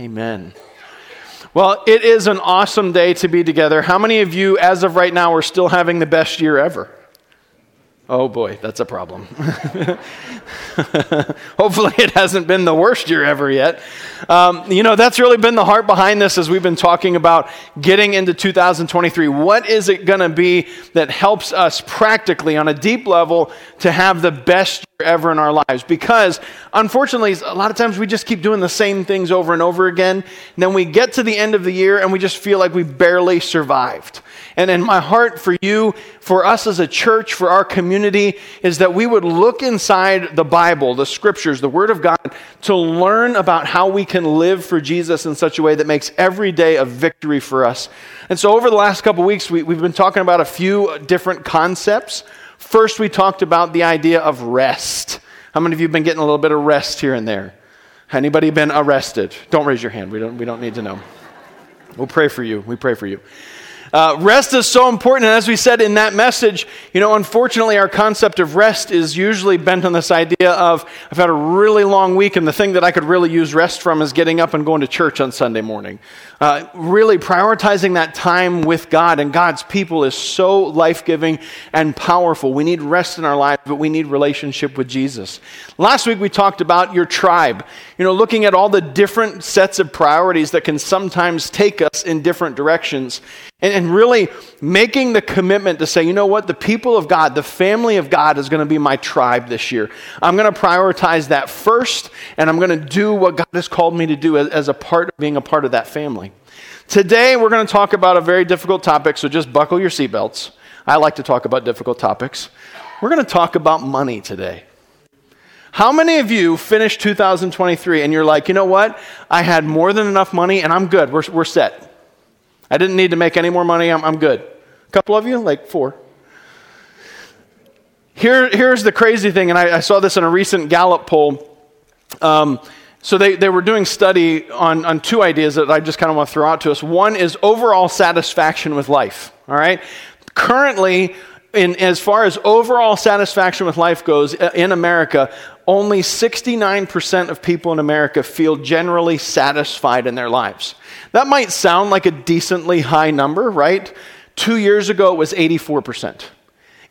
Amen. Well, it is an awesome day to be together. How many of you, as of right now, are still having the best year ever? Oh boy, that's a problem. Hopefully, it hasn't been the worst year ever yet. Um, you know, that's really been the heart behind this as we've been talking about getting into 2023. What is it going to be that helps us practically, on a deep level, to have the best ever in our lives? Because, unfortunately, a lot of times we just keep doing the same things over and over again. And then we get to the end of the year and we just feel like we barely survived. And in my heart for you, for us as a church, for our community, is that we would look inside the Bible, the scriptures, the Word of God, to learn about how we can live for Jesus in such a way that makes every day a victory for us. And so, over the last couple weeks, we, we've been talking about a few different concepts. First, we talked about the idea of rest. How many of you have been getting a little bit of rest here and there? Anybody been arrested? Don't raise your hand. We don't, we don't need to know. We'll pray for you. We pray for you. Uh, rest is so important. And as we said in that message, you know, unfortunately, our concept of rest is usually bent on this idea of I've had a really long week, and the thing that I could really use rest from is getting up and going to church on Sunday morning. Uh, really prioritizing that time with God and God's people is so life giving and powerful. We need rest in our lives, but we need relationship with Jesus. Last week we talked about your tribe, you know, looking at all the different sets of priorities that can sometimes take us in different directions. And, and really making the commitment to say, you know what, the people of God, the family of God is going to be my tribe this year. I'm going to prioritize that first, and I'm going to do what God has called me to do as, as a part of being a part of that family. Today, we're going to talk about a very difficult topic, so just buckle your seatbelts. I like to talk about difficult topics. We're going to talk about money today. How many of you finished 2023 and you're like, you know what? I had more than enough money and I'm good. We're, we're set. I didn't need to make any more money. I'm, I'm good. A couple of you, like four. Here, here's the crazy thing, and I, I saw this in a recent Gallup poll. Um, so they, they were doing study on, on two ideas that I just kind of want to throw out to us. One is overall satisfaction with life. All right? Currently, in, as far as overall satisfaction with life goes uh, in America, only 69% of people in America feel generally satisfied in their lives. That might sound like a decently high number, right? Two years ago, it was 84%.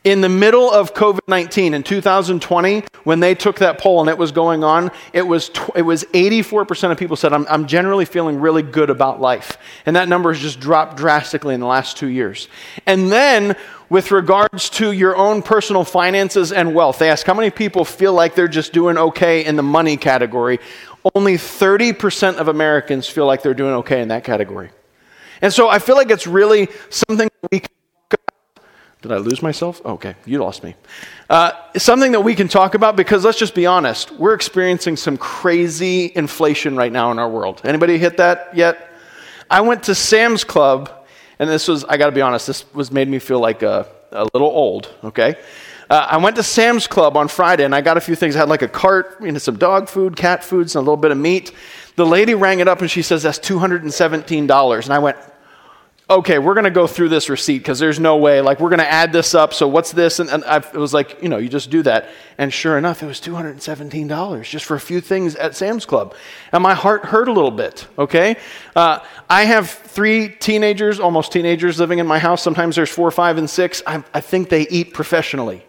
In the middle of COVID 19 in 2020, when they took that poll and it was going on, it was, it was 84% of people said, I'm, I'm generally feeling really good about life. And that number has just dropped drastically in the last two years. And then, with regards to your own personal finances and wealth, they ask how many people feel like they're just doing okay in the money category. Only 30% of Americans feel like they're doing okay in that category. And so I feel like it's really something we can did I lose myself? Okay, you lost me. Uh, something that we can talk about because let's just be honest, we're experiencing some crazy inflation right now in our world. Anybody hit that yet? I went to Sam's Club, and this was, I got to be honest, this was made me feel like a, a little old, okay? Uh, I went to Sam's Club on Friday and I got a few things. I had like a cart, you know, some dog food, cat foods, and a little bit of meat. The lady rang it up and she says, That's $217. And I went, okay, we're going to go through this receipt because there's no way, like, we're going to add this up. So what's this? And, and it was like, you know, you just do that. And sure enough, it was $217 just for a few things at Sam's Club. And my heart hurt a little bit, okay? Uh, I have three teenagers, almost teenagers, living in my house. Sometimes there's four, five, and six. I, I think they eat professionally.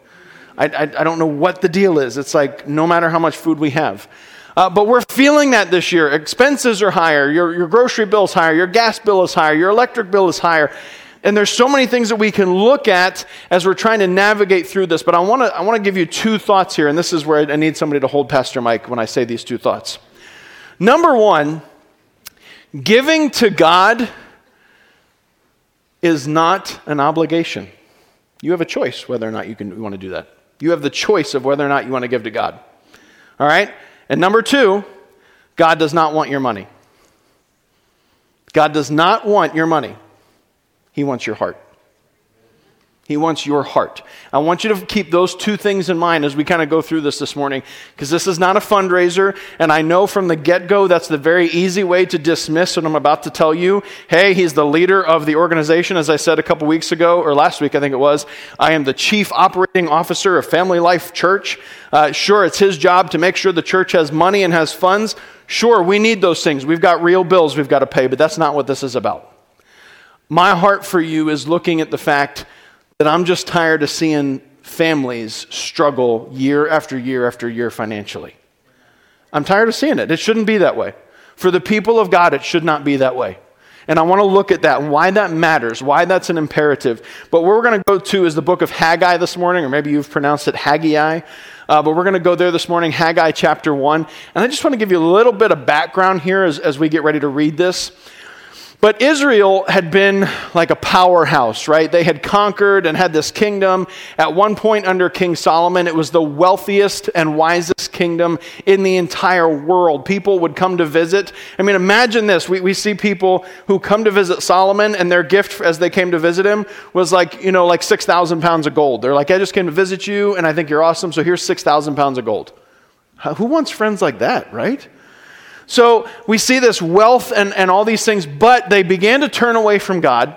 I, I, I don't know what the deal is. It's like no matter how much food we have. Uh, but we're feeling that this year. Expenses are higher, your, your grocery bill is higher, your gas bill is higher, your electric bill is higher. And there's so many things that we can look at as we're trying to navigate through this. But I want to I wanna give you two thoughts here, and this is where I need somebody to hold Pastor Mike when I say these two thoughts. Number one, giving to God is not an obligation. You have a choice whether or not you, can, you want to do that. You have the choice of whether or not you want to give to God. All right? And number two, God does not want your money. God does not want your money, He wants your heart. He wants your heart. I want you to keep those two things in mind as we kind of go through this this morning, because this is not a fundraiser, and I know from the get go that's the very easy way to dismiss what I'm about to tell you. Hey, he's the leader of the organization, as I said a couple weeks ago, or last week, I think it was. I am the chief operating officer of Family Life Church. Uh, sure, it's his job to make sure the church has money and has funds. Sure, we need those things. We've got real bills we've got to pay, but that's not what this is about. My heart for you is looking at the fact that I'm just tired of seeing families struggle year after year after year financially. I'm tired of seeing it. It shouldn't be that way. For the people of God, it should not be that way. And I want to look at that and why that matters, why that's an imperative. But where we're going to go to is the book of Haggai this morning, or maybe you've pronounced it Haggai. Uh, but we're going to go there this morning, Haggai chapter 1. And I just want to give you a little bit of background here as, as we get ready to read this. But Israel had been like a powerhouse, right? They had conquered and had this kingdom. At one point under King Solomon, it was the wealthiest and wisest kingdom in the entire world. People would come to visit. I mean, imagine this. We, we see people who come to visit Solomon, and their gift as they came to visit him was like, you know, like 6,000 pounds of gold. They're like, I just came to visit you, and I think you're awesome, so here's 6,000 pounds of gold. Who wants friends like that, right? So we see this wealth and, and all these things, but they began to turn away from God.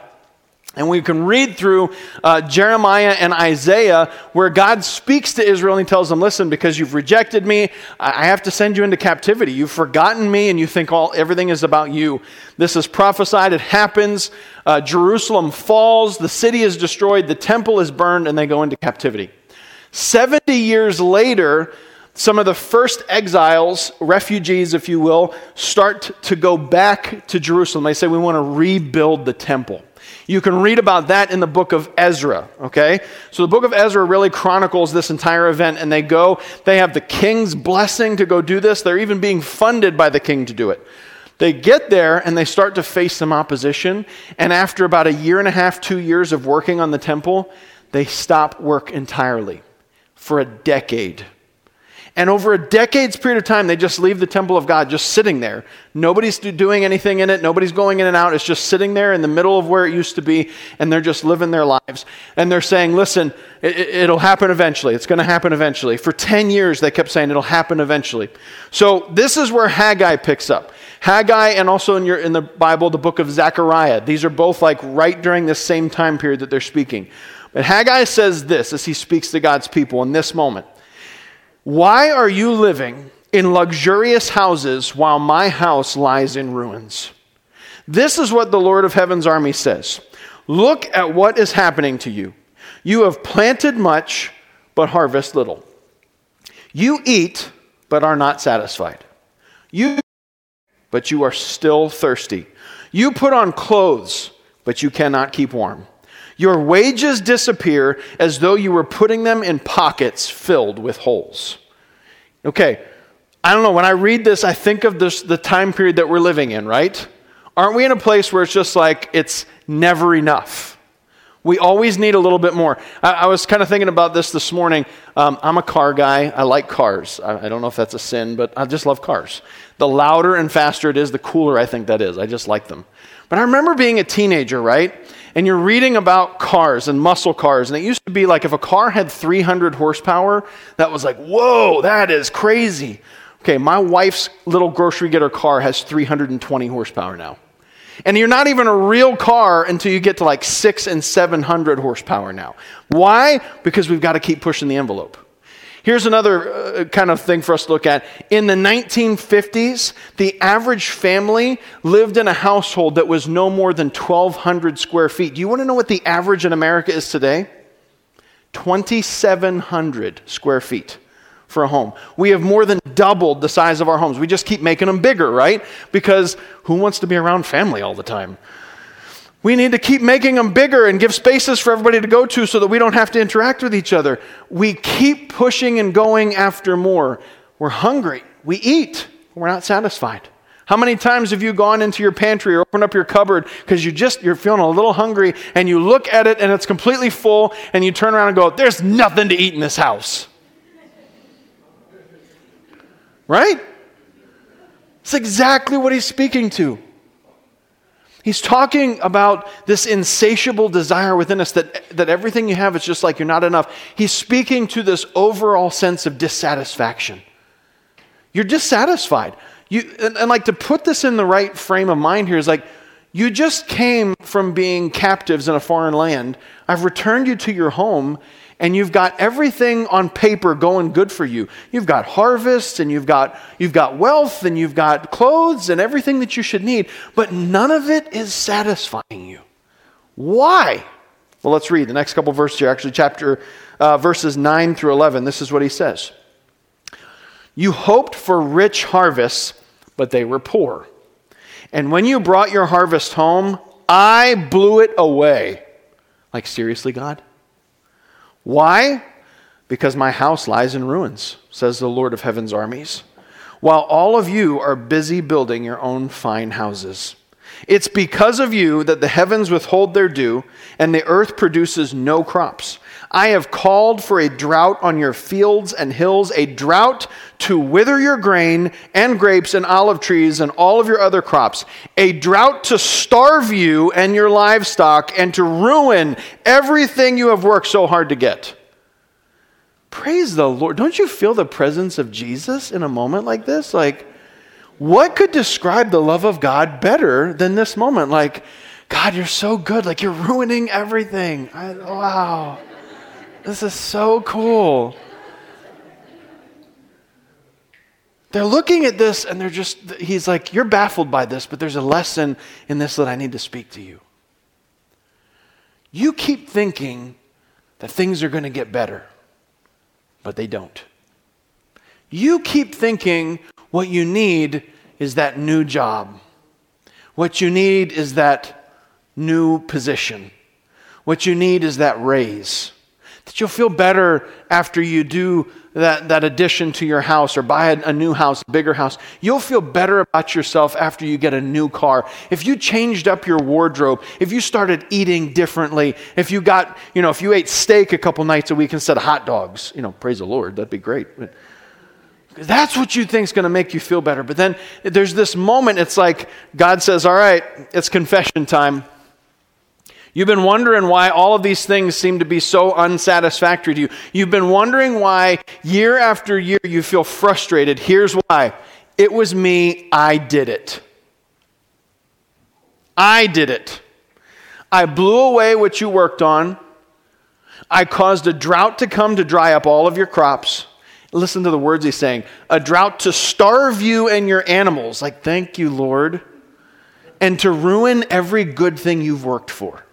And we can read through uh, Jeremiah and Isaiah where God speaks to Israel and he tells them, Listen, because you've rejected me, I have to send you into captivity. You've forgotten me and you think all, everything is about you. This is prophesied, it happens. Uh, Jerusalem falls, the city is destroyed, the temple is burned, and they go into captivity. 70 years later, some of the first exiles, refugees, if you will, start to go back to Jerusalem. They say, We want to rebuild the temple. You can read about that in the book of Ezra, okay? So the book of Ezra really chronicles this entire event, and they go, they have the king's blessing to go do this. They're even being funded by the king to do it. They get there and they start to face some opposition, and after about a year and a half, two years of working on the temple, they stop work entirely for a decade. And over a decade's period of time, they just leave the temple of God just sitting there. Nobody's doing anything in it. Nobody's going in and out. It's just sitting there in the middle of where it used to be, and they're just living their lives. And they're saying, listen, it, will happen eventually. It's going to happen eventually. For 10 years, they kept saying it'll happen eventually. So this is where Haggai picks up. Haggai and also in, your, in the Bible, the book of Zechariah. These are both like right during this same time period that they're speaking. But Haggai says this as he speaks to God's people in this moment. Why are you living in luxurious houses while my house lies in ruins? This is what the Lord of Heaven's army says Look at what is happening to you. You have planted much, but harvest little. You eat, but are not satisfied. You, but you are still thirsty. You put on clothes, but you cannot keep warm. Your wages disappear as though you were putting them in pockets filled with holes. Okay, I don't know. When I read this, I think of this, the time period that we're living in, right? Aren't we in a place where it's just like it's never enough? We always need a little bit more. I, I was kind of thinking about this this morning. Um, I'm a car guy. I like cars. I, I don't know if that's a sin, but I just love cars. The louder and faster it is, the cooler I think that is. I just like them. But I remember being a teenager, right? And you're reading about cars and muscle cars, and it used to be like if a car had 300 horsepower, that was like, whoa, that is crazy. Okay, my wife's little grocery getter car has 320 horsepower now. And you're not even a real car until you get to like six and 700 horsepower now. Why? Because we've got to keep pushing the envelope. Here's another uh, kind of thing for us to look at. In the 1950s, the average family lived in a household that was no more than 1,200 square feet. Do you want to know what the average in America is today? 2,700 square feet for a home. We have more than doubled the size of our homes. We just keep making them bigger, right? Because who wants to be around family all the time? We need to keep making them bigger and give spaces for everybody to go to so that we don't have to interact with each other. We keep pushing and going after more. We're hungry. We eat. We're not satisfied. How many times have you gone into your pantry or opened up your cupboard because you just you're feeling a little hungry and you look at it and it's completely full and you turn around and go, "There's nothing to eat in this house." Right? It's exactly what he's speaking to. He's talking about this insatiable desire within us that, that everything you have is just like you're not enough. He's speaking to this overall sense of dissatisfaction. You're dissatisfied. You, and, and like to put this in the right frame of mind here is like, you just came from being captives in a foreign land. I've returned you to your home, and you've got everything on paper going good for you. You've got harvest and you've got, you've got wealth and you've got clothes and everything that you should need, but none of it is satisfying you. Why? Well, let's read the next couple verses here, actually, chapter uh, verses 9 through 11. This is what he says You hoped for rich harvests, but they were poor. And when you brought your harvest home, I blew it away. Like, seriously, God? Why? Because my house lies in ruins, says the Lord of heaven's armies, while all of you are busy building your own fine houses. It's because of you that the heavens withhold their dew and the earth produces no crops. I have called for a drought on your fields and hills, a drought to wither your grain and grapes and olive trees and all of your other crops, a drought to starve you and your livestock and to ruin everything you have worked so hard to get. Praise the Lord. Don't you feel the presence of Jesus in a moment like this? Like, what could describe the love of God better than this moment? Like, God, you're so good. Like, you're ruining everything. I, wow. This is so cool. They're looking at this and they're just, he's like, You're baffled by this, but there's a lesson in this that I need to speak to you. You keep thinking that things are going to get better, but they don't. You keep thinking what you need is that new job. What you need is that new position. What you need is that raise. That you'll feel better after you do that, that addition to your house or buy a, a, new house, a bigger house. You'll feel better about yourself after you get a new car. If you changed up your wardrobe, if you started eating differently, if you got, you know, if you ate steak a couple nights a week instead of hot dogs, you know, praise the Lord, that'd be great. That's what you think is going to make you feel better. But then there's this moment, it's like God says, All right, it's confession time. You've been wondering why all of these things seem to be so unsatisfactory to you. You've been wondering why year after year you feel frustrated. Here's why it was me, I did it. I did it. I blew away what you worked on. I caused a drought to come to dry up all of your crops. Listen to the words he's saying a drought to starve you and your animals. Like, thank you, Lord. And to ruin every good thing you've worked for.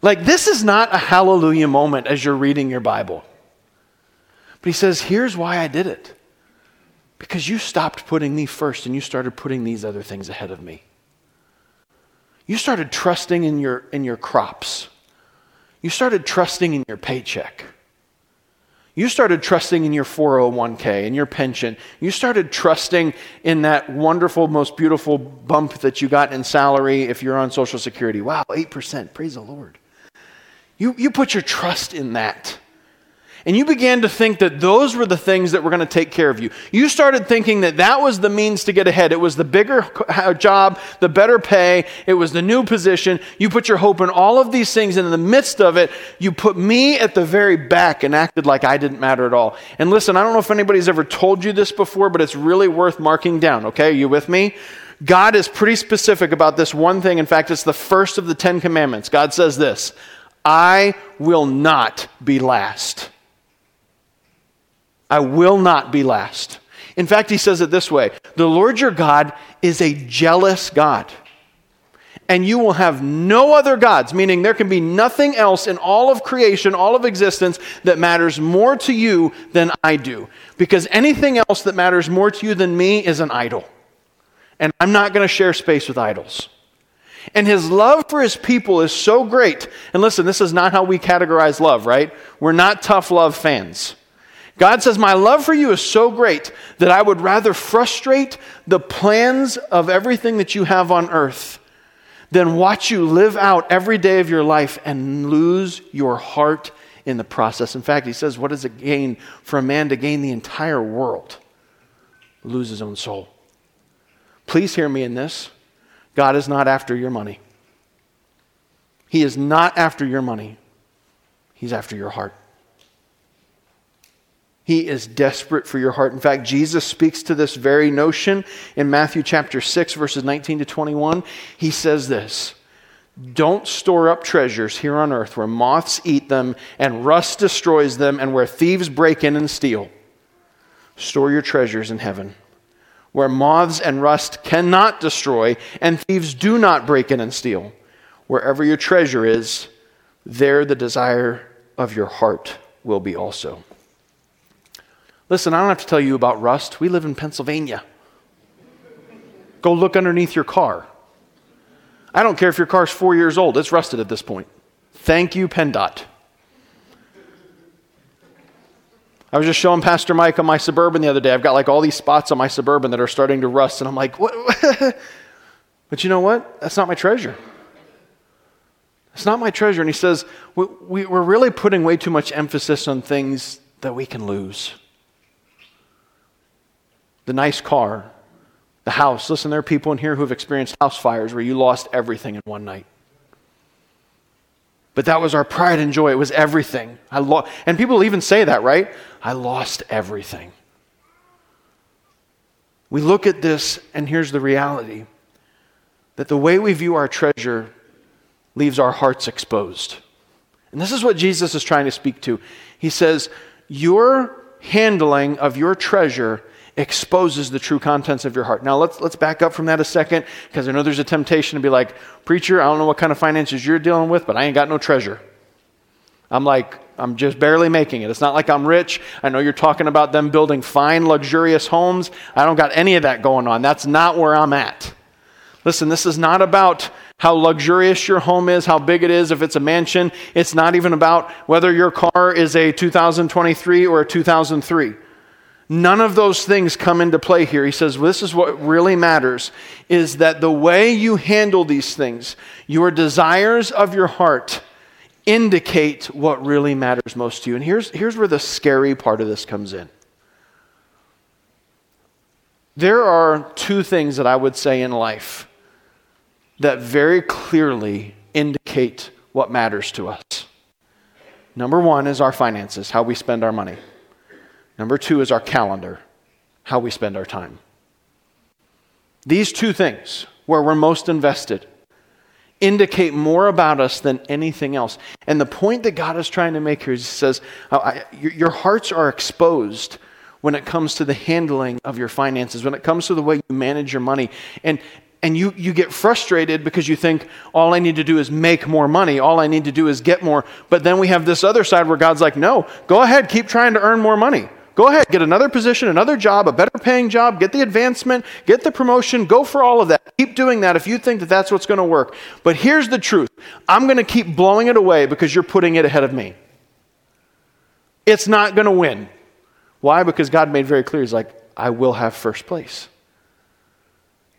Like, this is not a hallelujah moment as you're reading your Bible. But he says, here's why I did it. Because you stopped putting me first and you started putting these other things ahead of me. You started trusting in your, in your crops. You started trusting in your paycheck. You started trusting in your 401k and your pension. You started trusting in that wonderful, most beautiful bump that you got in salary if you're on Social Security. Wow, 8%. Praise the Lord. You, you put your trust in that. And you began to think that those were the things that were going to take care of you. You started thinking that that was the means to get ahead. It was the bigger job, the better pay, it was the new position. You put your hope in all of these things, and in the midst of it, you put me at the very back and acted like I didn't matter at all. And listen, I don't know if anybody's ever told you this before, but it's really worth marking down, okay? Are you with me? God is pretty specific about this one thing. In fact, it's the first of the Ten Commandments. God says this I will not be last. I will not be last. In fact, he says it this way The Lord your God is a jealous God. And you will have no other gods, meaning there can be nothing else in all of creation, all of existence, that matters more to you than I do. Because anything else that matters more to you than me is an idol. And I'm not going to share space with idols. And his love for his people is so great. And listen, this is not how we categorize love, right? We're not tough love fans. God says, My love for you is so great that I would rather frustrate the plans of everything that you have on earth than watch you live out every day of your life and lose your heart in the process. In fact, he says, What does it gain for a man to gain the entire world? Lose his own soul. Please hear me in this. God is not after your money. He is not after your money. He's after your heart. He is desperate for your heart. In fact, Jesus speaks to this very notion in Matthew chapter 6, verses 19 to 21. He says this Don't store up treasures here on earth where moths eat them and rust destroys them and where thieves break in and steal. Store your treasures in heaven where moths and rust cannot destroy and thieves do not break in and steal. Wherever your treasure is, there the desire of your heart will be also. Listen, I don't have to tell you about rust. We live in Pennsylvania. Go look underneath your car. I don't care if your car's four years old, it's rusted at this point. Thank you, PennDOT. I was just showing Pastor Mike on my Suburban the other day. I've got like all these spots on my Suburban that are starting to rust, and I'm like, what? but you know what? That's not my treasure. It's not my treasure. And he says, we, we're really putting way too much emphasis on things that we can lose. The nice car, the house. Listen, there are people in here who have experienced house fires where you lost everything in one night. But that was our pride and joy. It was everything. I lo- and people even say that, right? I lost everything. We look at this, and here's the reality that the way we view our treasure leaves our hearts exposed. And this is what Jesus is trying to speak to. He says, Your handling of your treasure exposes the true contents of your heart. Now, let's, let's back up from that a second because I know there's a temptation to be like, Preacher, I don't know what kind of finances you're dealing with, but I ain't got no treasure. I'm like, I'm just barely making it. It's not like I'm rich. I know you're talking about them building fine, luxurious homes. I don't got any of that going on. That's not where I'm at. Listen, this is not about how luxurious your home is, how big it is, if it's a mansion. It's not even about whether your car is a 2023 or a 2003. None of those things come into play here. He says, well, This is what really matters is that the way you handle these things, your desires of your heart, indicate what really matters most to you. And here's, here's where the scary part of this comes in. There are two things that I would say in life that very clearly indicate what matters to us. Number one is our finances, how we spend our money. Number two is our calendar, how we spend our time. These two things, where we're most invested, indicate more about us than anything else. And the point that God is trying to make here is He says, oh, your hearts are exposed when it comes to the handling of your finances, when it comes to the way you manage your money. And, and you, you get frustrated because you think, all I need to do is make more money. All I need to do is get more. But then we have this other side where God's like, no, go ahead, keep trying to earn more money. Go ahead, get another position, another job, a better paying job, get the advancement, get the promotion, go for all of that. Keep doing that if you think that that's what's going to work. But here's the truth I'm going to keep blowing it away because you're putting it ahead of me. It's not going to win. Why? Because God made very clear, He's like, I will have first place.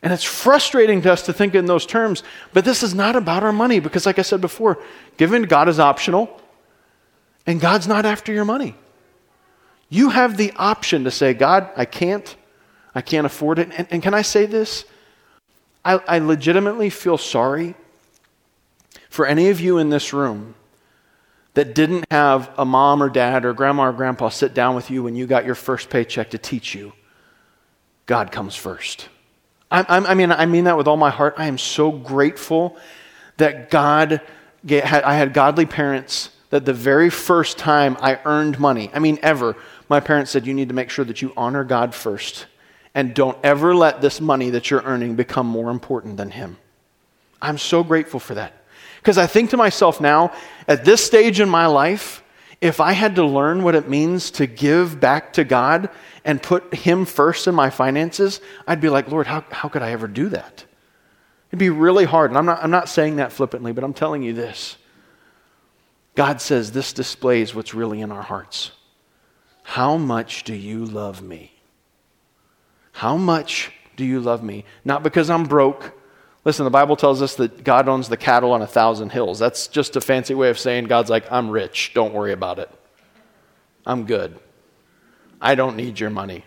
And it's frustrating to us to think in those terms, but this is not about our money because, like I said before, giving to God is optional, and God's not after your money. You have the option to say, God, I can't. I can't afford it. And, and can I say this? I, I legitimately feel sorry for any of you in this room that didn't have a mom or dad or grandma or grandpa sit down with you when you got your first paycheck to teach you God comes first. I, I, mean, I mean that with all my heart. I am so grateful that God, I had godly parents that the very first time I earned money, I mean, ever, my parents said, You need to make sure that you honor God first and don't ever let this money that you're earning become more important than Him. I'm so grateful for that. Because I think to myself now, at this stage in my life, if I had to learn what it means to give back to God and put Him first in my finances, I'd be like, Lord, how, how could I ever do that? It'd be really hard. And I'm not, I'm not saying that flippantly, but I'm telling you this. God says this displays what's really in our hearts. How much do you love me? How much do you love me? Not because I'm broke. Listen, the Bible tells us that God owns the cattle on a thousand hills. That's just a fancy way of saying God's like, I'm rich. Don't worry about it. I'm good. I don't need your money.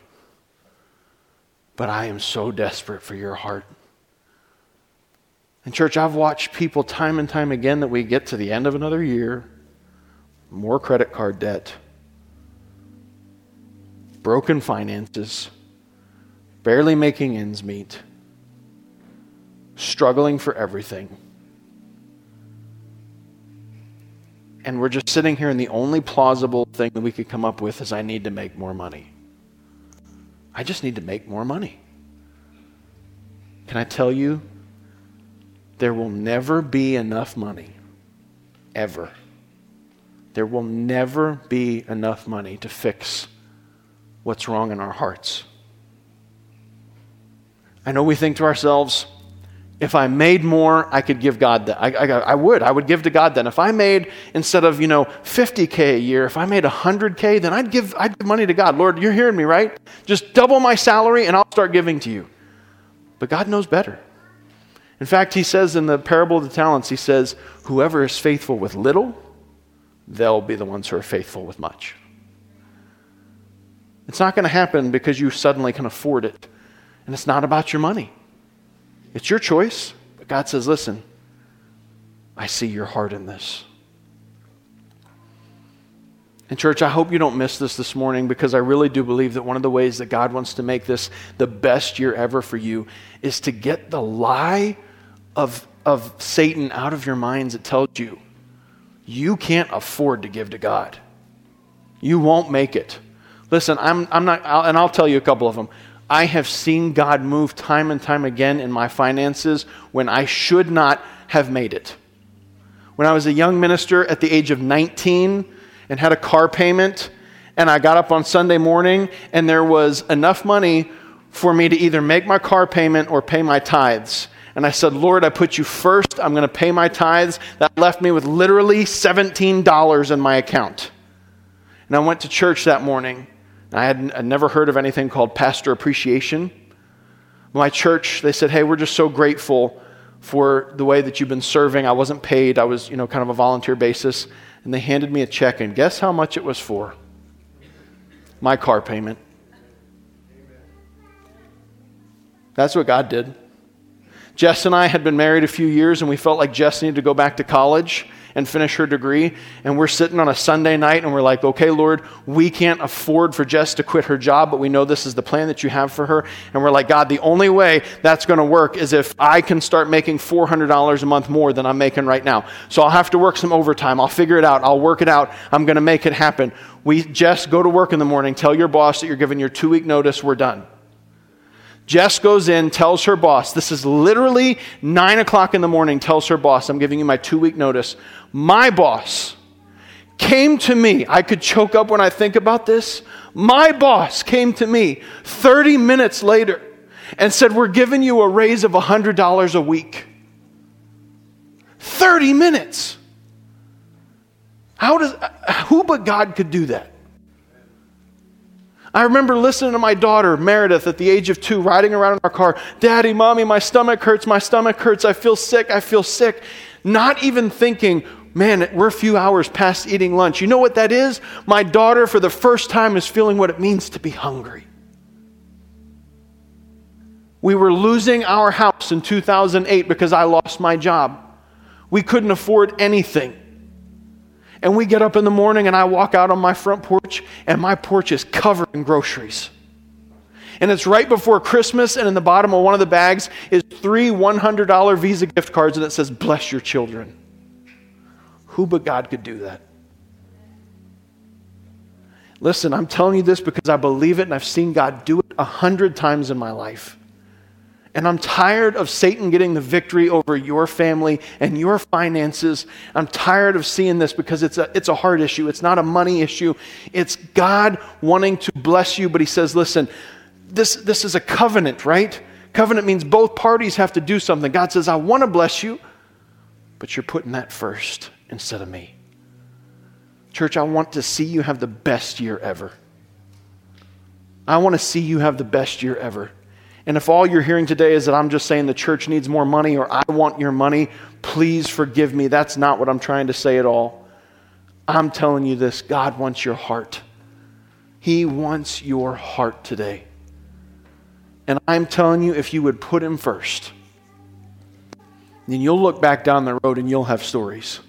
But I am so desperate for your heart. And, church, I've watched people time and time again that we get to the end of another year, more credit card debt broken finances, barely making ends meet, struggling for everything. and we're just sitting here, and the only plausible thing that we could come up with is I need to make more money. I just need to make more money. Can I tell you, there will never be enough money, ever. There will never be enough money to fix what's wrong in our hearts. I know we think to ourselves, if I made more, I could give God that. I, I, I, would. I would give to God then. If I made, instead of, you know, 50K a year, if I made 100K, then I'd give, I'd give money to God. Lord, you're hearing me, right? Just double my salary and I'll start giving to you. But God knows better. In fact, he says in the parable of the talents, he says, whoever is faithful with little, they'll be the ones who are faithful with much. It's not going to happen because you suddenly can afford it. And it's not about your money. It's your choice. But God says, listen, I see your heart in this. And, church, I hope you don't miss this this morning because I really do believe that one of the ways that God wants to make this the best year ever for you is to get the lie of, of Satan out of your minds that tells you you can't afford to give to God. You won't make it. Listen, I'm, I'm not, I'll, and I'll tell you a couple of them. I have seen God move time and time again in my finances when I should not have made it. When I was a young minister at the age of 19 and had a car payment, and I got up on Sunday morning and there was enough money for me to either make my car payment or pay my tithes. And I said, Lord, I put you first. I'm going to pay my tithes. That left me with literally $17 in my account. And I went to church that morning I had never heard of anything called pastor appreciation. My church, they said, hey, we're just so grateful for the way that you've been serving. I wasn't paid, I was, you know, kind of a volunteer basis. And they handed me a check, and guess how much it was for? My car payment. That's what God did. Jess and I had been married a few years, and we felt like Jess needed to go back to college and finish her degree. And we're sitting on a Sunday night and we're like, okay, Lord, we can't afford for Jess to quit her job, but we know this is the plan that you have for her. And we're like, God, the only way that's going to work is if I can start making $400 a month more than I'm making right now. So I'll have to work some overtime. I'll figure it out. I'll work it out. I'm going to make it happen. We just go to work in the morning, tell your boss that you're giving your two week notice, we're done. Jess goes in, tells her boss, this is literally nine o'clock in the morning, tells her boss, I'm giving you my two week notice. My boss came to me. I could choke up when I think about this. My boss came to me 30 minutes later and said, We're giving you a raise of $100 a week. 30 minutes. How does, who but God could do that? I remember listening to my daughter, Meredith, at the age of two, riding around in our car. Daddy, mommy, my stomach hurts, my stomach hurts, I feel sick, I feel sick. Not even thinking, man, we're a few hours past eating lunch. You know what that is? My daughter, for the first time, is feeling what it means to be hungry. We were losing our house in 2008 because I lost my job. We couldn't afford anything. And we get up in the morning and I walk out on my front porch and my porch is covered in groceries. And it's right before Christmas, and in the bottom of one of the bags is three $100 Visa gift cards, and it says, Bless your children. Who but God could do that? Listen, I'm telling you this because I believe it and I've seen God do it a hundred times in my life. And I'm tired of Satan getting the victory over your family and your finances. I'm tired of seeing this because it's a, it's a hard issue. It's not a money issue. It's God wanting to bless you, but He says, listen, this, this is a covenant, right? Covenant means both parties have to do something. God says, I want to bless you, but you're putting that first instead of me. Church, I want to see you have the best year ever. I want to see you have the best year ever. And if all you're hearing today is that I'm just saying the church needs more money or I want your money, please forgive me. That's not what I'm trying to say at all. I'm telling you this God wants your heart. He wants your heart today. And I'm telling you, if you would put Him first, then you'll look back down the road and you'll have stories.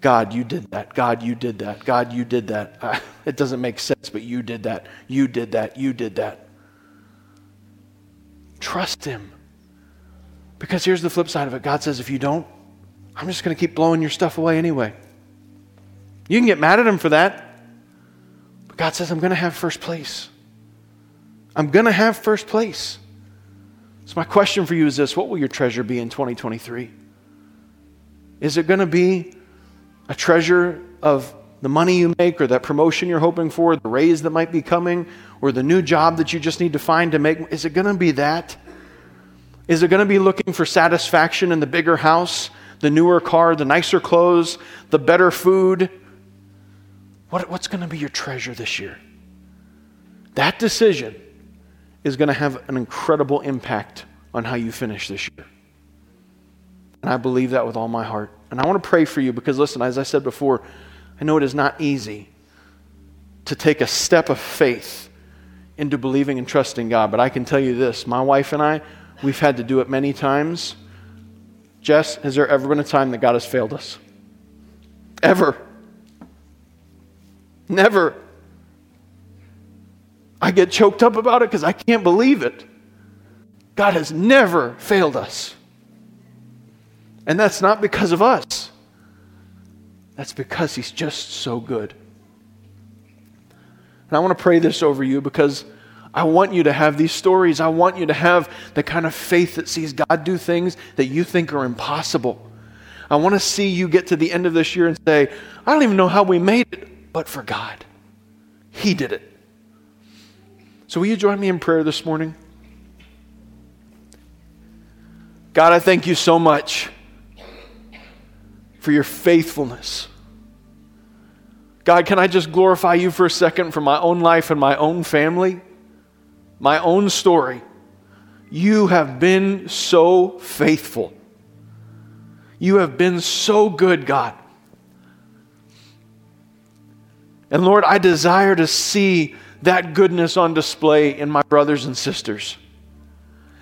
God, you did that. God, you did that. God, you did that. it doesn't make sense, but you did that. You did that. You did that. Trust Him. Because here's the flip side of it God says, if you don't, I'm just going to keep blowing your stuff away anyway. You can get mad at him for that. But God says, I'm going to have first place. I'm going to have first place. So, my question for you is this What will your treasure be in 2023? Is it going to be a treasure of the money you make or that promotion you're hoping for, the raise that might be coming, or the new job that you just need to find to make? Is it going to be that? Is it going to be looking for satisfaction in the bigger house, the newer car, the nicer clothes, the better food? What, what's going to be your treasure this year? That decision is going to have an incredible impact on how you finish this year. And I believe that with all my heart. And I want to pray for you because, listen, as I said before, I know it is not easy to take a step of faith into believing and trusting God. But I can tell you this my wife and I, we've had to do it many times. Jess, has there ever been a time that God has failed us? Ever. Never. I get choked up about it because I can't believe it. God has never failed us. And that's not because of us, that's because He's just so good. And I want to pray this over you because I want you to have these stories. I want you to have the kind of faith that sees God do things that you think are impossible. I want to see you get to the end of this year and say, I don't even know how we made it, but for God. He did it. So, will you join me in prayer this morning? God, I thank you so much for your faithfulness. God, can I just glorify you for a second for my own life and my own family, my own story? You have been so faithful. You have been so good, God. And Lord, I desire to see that goodness on display in my brothers and sisters.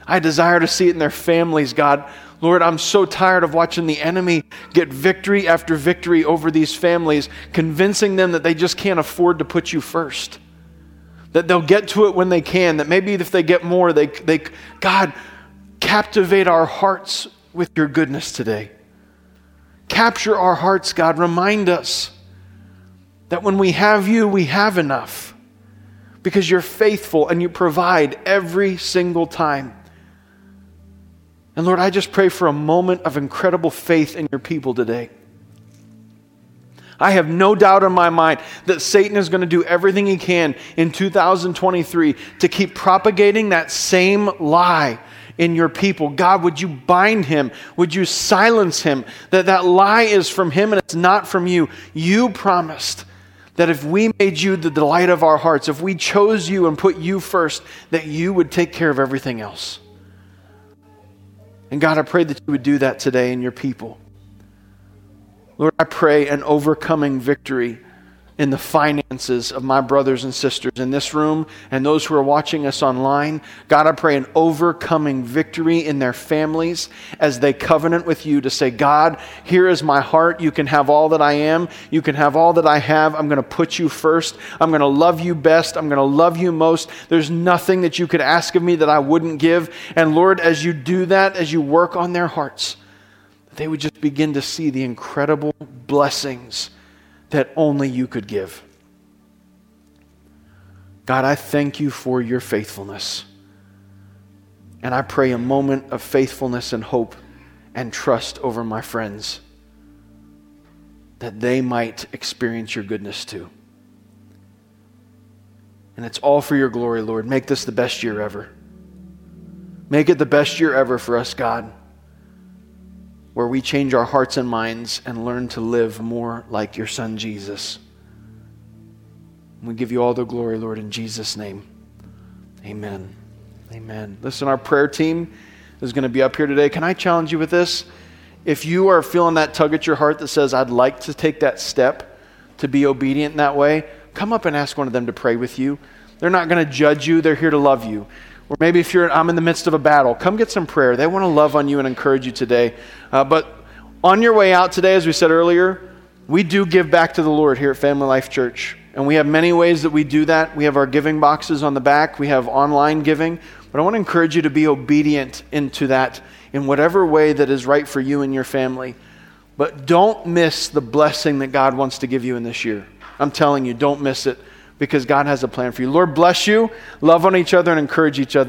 I desire to see it in their families, God. Lord, I'm so tired of watching the enemy get victory after victory over these families, convincing them that they just can't afford to put you first. That they'll get to it when they can, that maybe if they get more, they, they God, captivate our hearts with your goodness today. Capture our hearts, God. Remind us that when we have you, we have enough because you're faithful and you provide every single time. And Lord, I just pray for a moment of incredible faith in your people today. I have no doubt in my mind that Satan is going to do everything he can in 2023 to keep propagating that same lie in your people. God, would you bind him? Would you silence him? That that lie is from him and it's not from you. You promised that if we made you the delight of our hearts, if we chose you and put you first, that you would take care of everything else. And God, I pray that you would do that today in your people. Lord, I pray an overcoming victory in the finances of my brothers and sisters in this room and those who are watching us online. God, I pray an overcoming victory in their families as they covenant with you to say, God, here is my heart. You can have all that I am. You can have all that I have. I'm going to put you first. I'm going to love you best. I'm going to love you most. There's nothing that you could ask of me that I wouldn't give. And Lord, as you do that, as you work on their hearts, they would just begin to see the incredible blessings that only you could give. God, I thank you for your faithfulness. And I pray a moment of faithfulness and hope and trust over my friends that they might experience your goodness too. And it's all for your glory, Lord. Make this the best year ever. Make it the best year ever for us, God where we change our hearts and minds and learn to live more like your Son, Jesus. We give you all the glory, Lord, in Jesus' name. Amen. Amen. Listen, our prayer team is going to be up here today. Can I challenge you with this? If you are feeling that tug at your heart that says, I'd like to take that step to be obedient in that way, come up and ask one of them to pray with you. They're not going to judge you, they're here to love you. Or maybe if you're, I'm in the midst of a battle, come get some prayer. They want to love on you and encourage you today. Uh, but on your way out today, as we said earlier, we do give back to the Lord here at Family Life Church. And we have many ways that we do that. We have our giving boxes on the back, we have online giving. But I want to encourage you to be obedient into that in whatever way that is right for you and your family. But don't miss the blessing that God wants to give you in this year. I'm telling you, don't miss it because God has a plan for you. Lord, bless you. Love on each other and encourage each other.